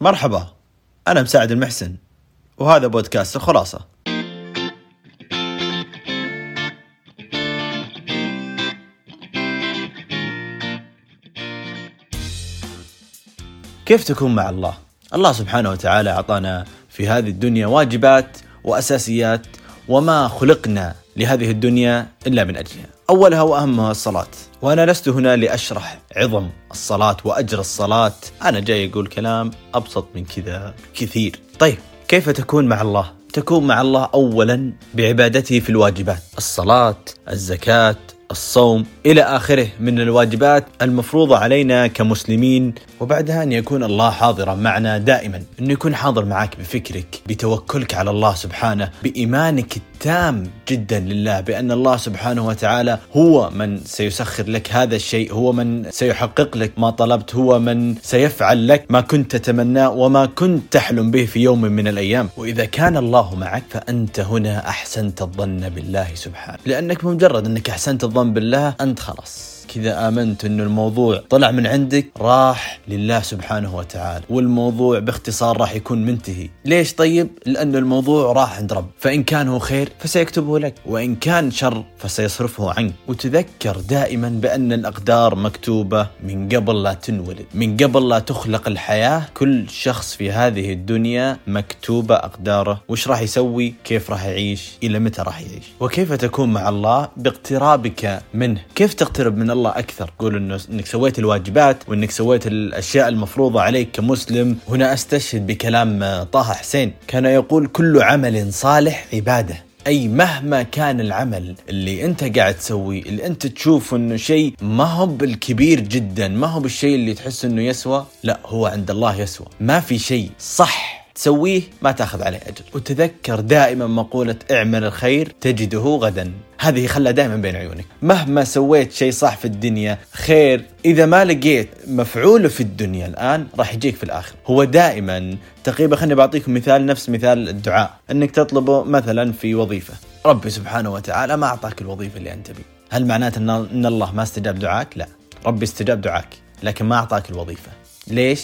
مرحبا أنا مساعد المحسن وهذا بودكاست الخلاصة كيف تكون مع الله؟ الله سبحانه وتعالى أعطانا في هذه الدنيا واجبات وأساسيات وما خلقنا لهذه الدنيا إلا من أجلها. أولها وأهمها الصلاة. وأنا لست هنا لأشرح عظم الصلاة وأجر الصلاة. أنا جاي أقول كلام أبسط من كذا كثير. طيب كيف تكون مع الله؟ تكون مع الله أولا بعبادته في الواجبات. الصلاة الزكاة الصوم إلى آخره من الواجبات المفروضه علينا كمسلمين. وبعدها أن يكون الله حاضرا معنا دائما انه يكون حاضر معك بفكرك بتوكلك على الله سبحانه بإيمانك التام جدا لله بأن الله سبحانه وتعالى هو من سيسخر لك هذا الشيء هو من سيحقق لك ما طلبت هو من سيفعل لك ما كنت تتمناه وما كنت تحلم به في يوم من الأيام. وإذا كان الله معك فأنت هنا أحسنت الظن بالله سبحانه. لأنك مجرد أنك أحسنت الظن بالله أنت خلاص. كذا آمنت انه الموضوع طلع من عندك راح لله سبحانه وتعالى والموضوع باختصار راح يكون منتهي. ليش طيب؟ لأن الموضوع راح عند رب. فإن كان هو خير فسيكتبه لك وإن كان شر فسيصرفه عنك. وتذكر دائما بأن الأقدار مكتوبة من قبل لا تنولد من قبل لا تخلق الحياة. كل شخص في هذه الدنيا مكتوبة أقداره. وش راح يسوي؟ كيف راح يعيش؟ إلى متى راح يعيش؟ وكيف تكون مع الله باقترابك منه؟ كيف تقترب من الله أكثر. قول إنه إنك سويت الواجبات وإنك سويت الأشياء المفروضة عليك كمسلم. هنا أستشهد بكلام طه حسين. كان يقول كل عمل صالح عبادة. أي مهما كان العمل اللي أنت قاعد تسويه اللي أنت تشوف إنه شيء ما هو بالكبير جدا ما هو بالشيء اللي تحس إنه يسوى لا هو عند الله يسوى. ما في شيء صح تسويه ما تاخذ عليه أجر. وتذكر دائما مقولة اعمل الخير تجده غدا. هذه خلها دائما بين عيونك. مهما سويت شيء صح في الدنيا خير إذا ما لقيت مفعوله في الدنيا الآن راح يجيك في الآخر هو دائما تقريبا خليني بعطيكم مثال نفس مثال الدعاء. إنك تطلبه مثلا في وظيفة. ربي سبحانه وتعالى ما أعطاك الوظيفة اللي أنت بي هل معناته إن الله ما استجاب دعاك؟ لا. ربي استجاب دعاك لكن ما أعطاك الوظيفة. ليش؟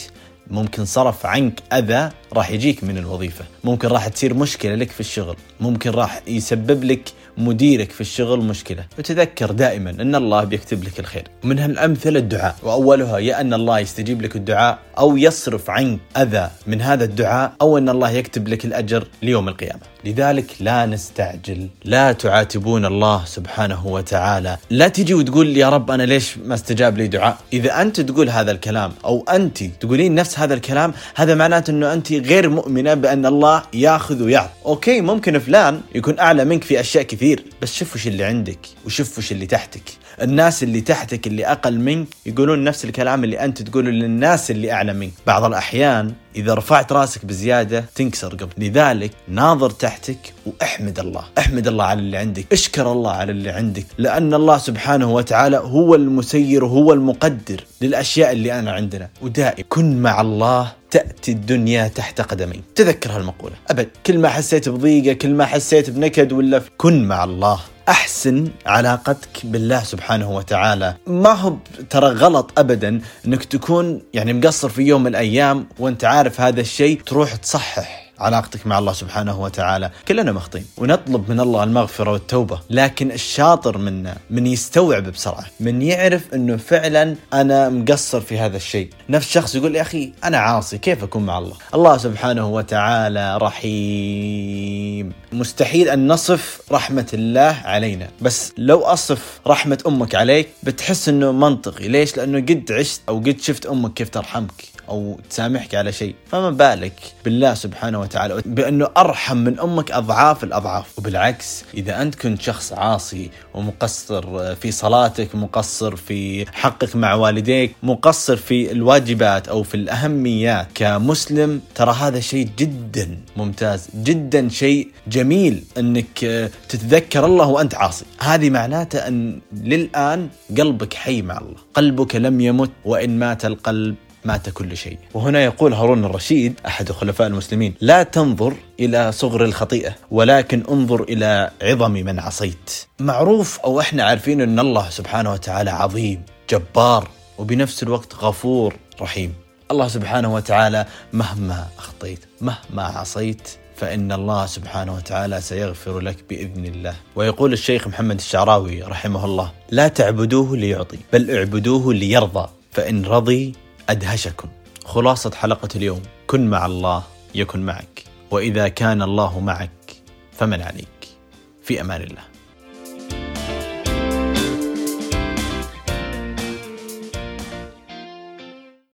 ممكن صرف عنك أذى راح يجيك من الوظيفة، ممكن راح تصير مشكلة لك في الشغل، ممكن راح يسبب لك مديرك في الشغل مشكلة، وتذكر دائما أن الله بيكتب لك الخير، من هالأمثلة الدعاء، وأولها يا أن الله يستجيب لك الدعاء أو يصرف عنك أذى من هذا الدعاء أو أن الله يكتب لك الأجر ليوم القيامة. لذلك لا نستعجل. لا تعاتبون الله سبحانه وتعالى. لا تجي وتقول يا رب أنا ليش ما استجاب لي دعاء؟ إذا أنت تقول هذا الكلام أو أنت تقولين نفس هذا الكلام هذا معناته أنه أنت غير مؤمنة بأن الله ياخذ ويعطي. أوكي ممكن فلان يكون أعلى منك في أشياء كثير بس شوف وش اللي عندك وشوف وش اللي تحتك. الناس اللي تحتك اللي أقل منك يقولون نفس الكلام اللي أنت تقوله للناس اللي أعلى منك. بعض الأحيان إذا رفعت راسك بزيادة تنكسر قبل. لذلك ناظر تحتك وأحمد الله. أحمد الله على اللي عندك. أشكر الله على اللي عندك. لأن الله سبحانه وتعالى هو المسير وهو المقدر للأشياء اللي أنا عندنا. ودائما كن مع الله تأتي الدنيا تحت قدمي تذكر هالمقولة. أبد. كل ما حسيت بضيقة كل ما حسيت بنكد ولا كن مع الله. أحسن علاقتك بالله سبحانه وتعالى. ما هو ترى غلط ابدا إنك تكون يعني مقصر في يوم من الأيام وأنت عارف هذا الشيء تروح تصحح. علاقتك مع الله سبحانه وتعالى. كلنا مخطئين ونطلب من الله المغفرة والتوبة لكن الشاطر منا من يستوعب بسرعة من يعرف أنه فعلا أنا مقصر في هذا الشيء. نفس شخص يقول يا أخي أنا عاصي كيف أكون مع الله؟ الله سبحانه وتعالى رحيم. مستحيل أن نصف رحمة الله علينا بس لو أصف رحمة أمك عليك بتحس أنه منطقي. ليش؟ لأنه قد عشت أو قد شفت أمك كيف ترحمك. أو تسامحك على شيء فما بالك بالله سبحانه وتعالى بأنه أرحم من أمك أضعاف الأضعاف. وبالعكس إذا أنت كنت شخص عاصي ومقصر في صلاتك مقصر في حقك مع والديك مقصر في الواجبات أو في الأهميات كمسلم ترى هذا شيء جدا ممتاز جدا شيء جميل إنك تتذكر الله وأنت عاصي. هذه معناته أن للآن قلبك حي مع الله قلبك لم يمت وإن مات القلب مات كل شيء. وهنا يقول هارون الرشيد أحد خلفاء المسلمين لا تنظر إلى صغر الخطيئة ولكن انظر إلى عظم من عصيت. معروف أو إحنا عارفين أن الله سبحانه وتعالى عظيم جبار وبنفس الوقت غفور رحيم. الله سبحانه وتعالى مهما أخطيت مهما عصيت فإن الله سبحانه وتعالى سيغفر لك بإذن الله. ويقول الشيخ محمد الشعراوي رحمه الله لا تعبدوه ليعطي بل اعبدوه ليرضى فإن رضي أدهشكم. خلاصة حلقة اليوم كن مع الله يكن معك. وإذا كان الله معك فمن عليك. في أمان الله.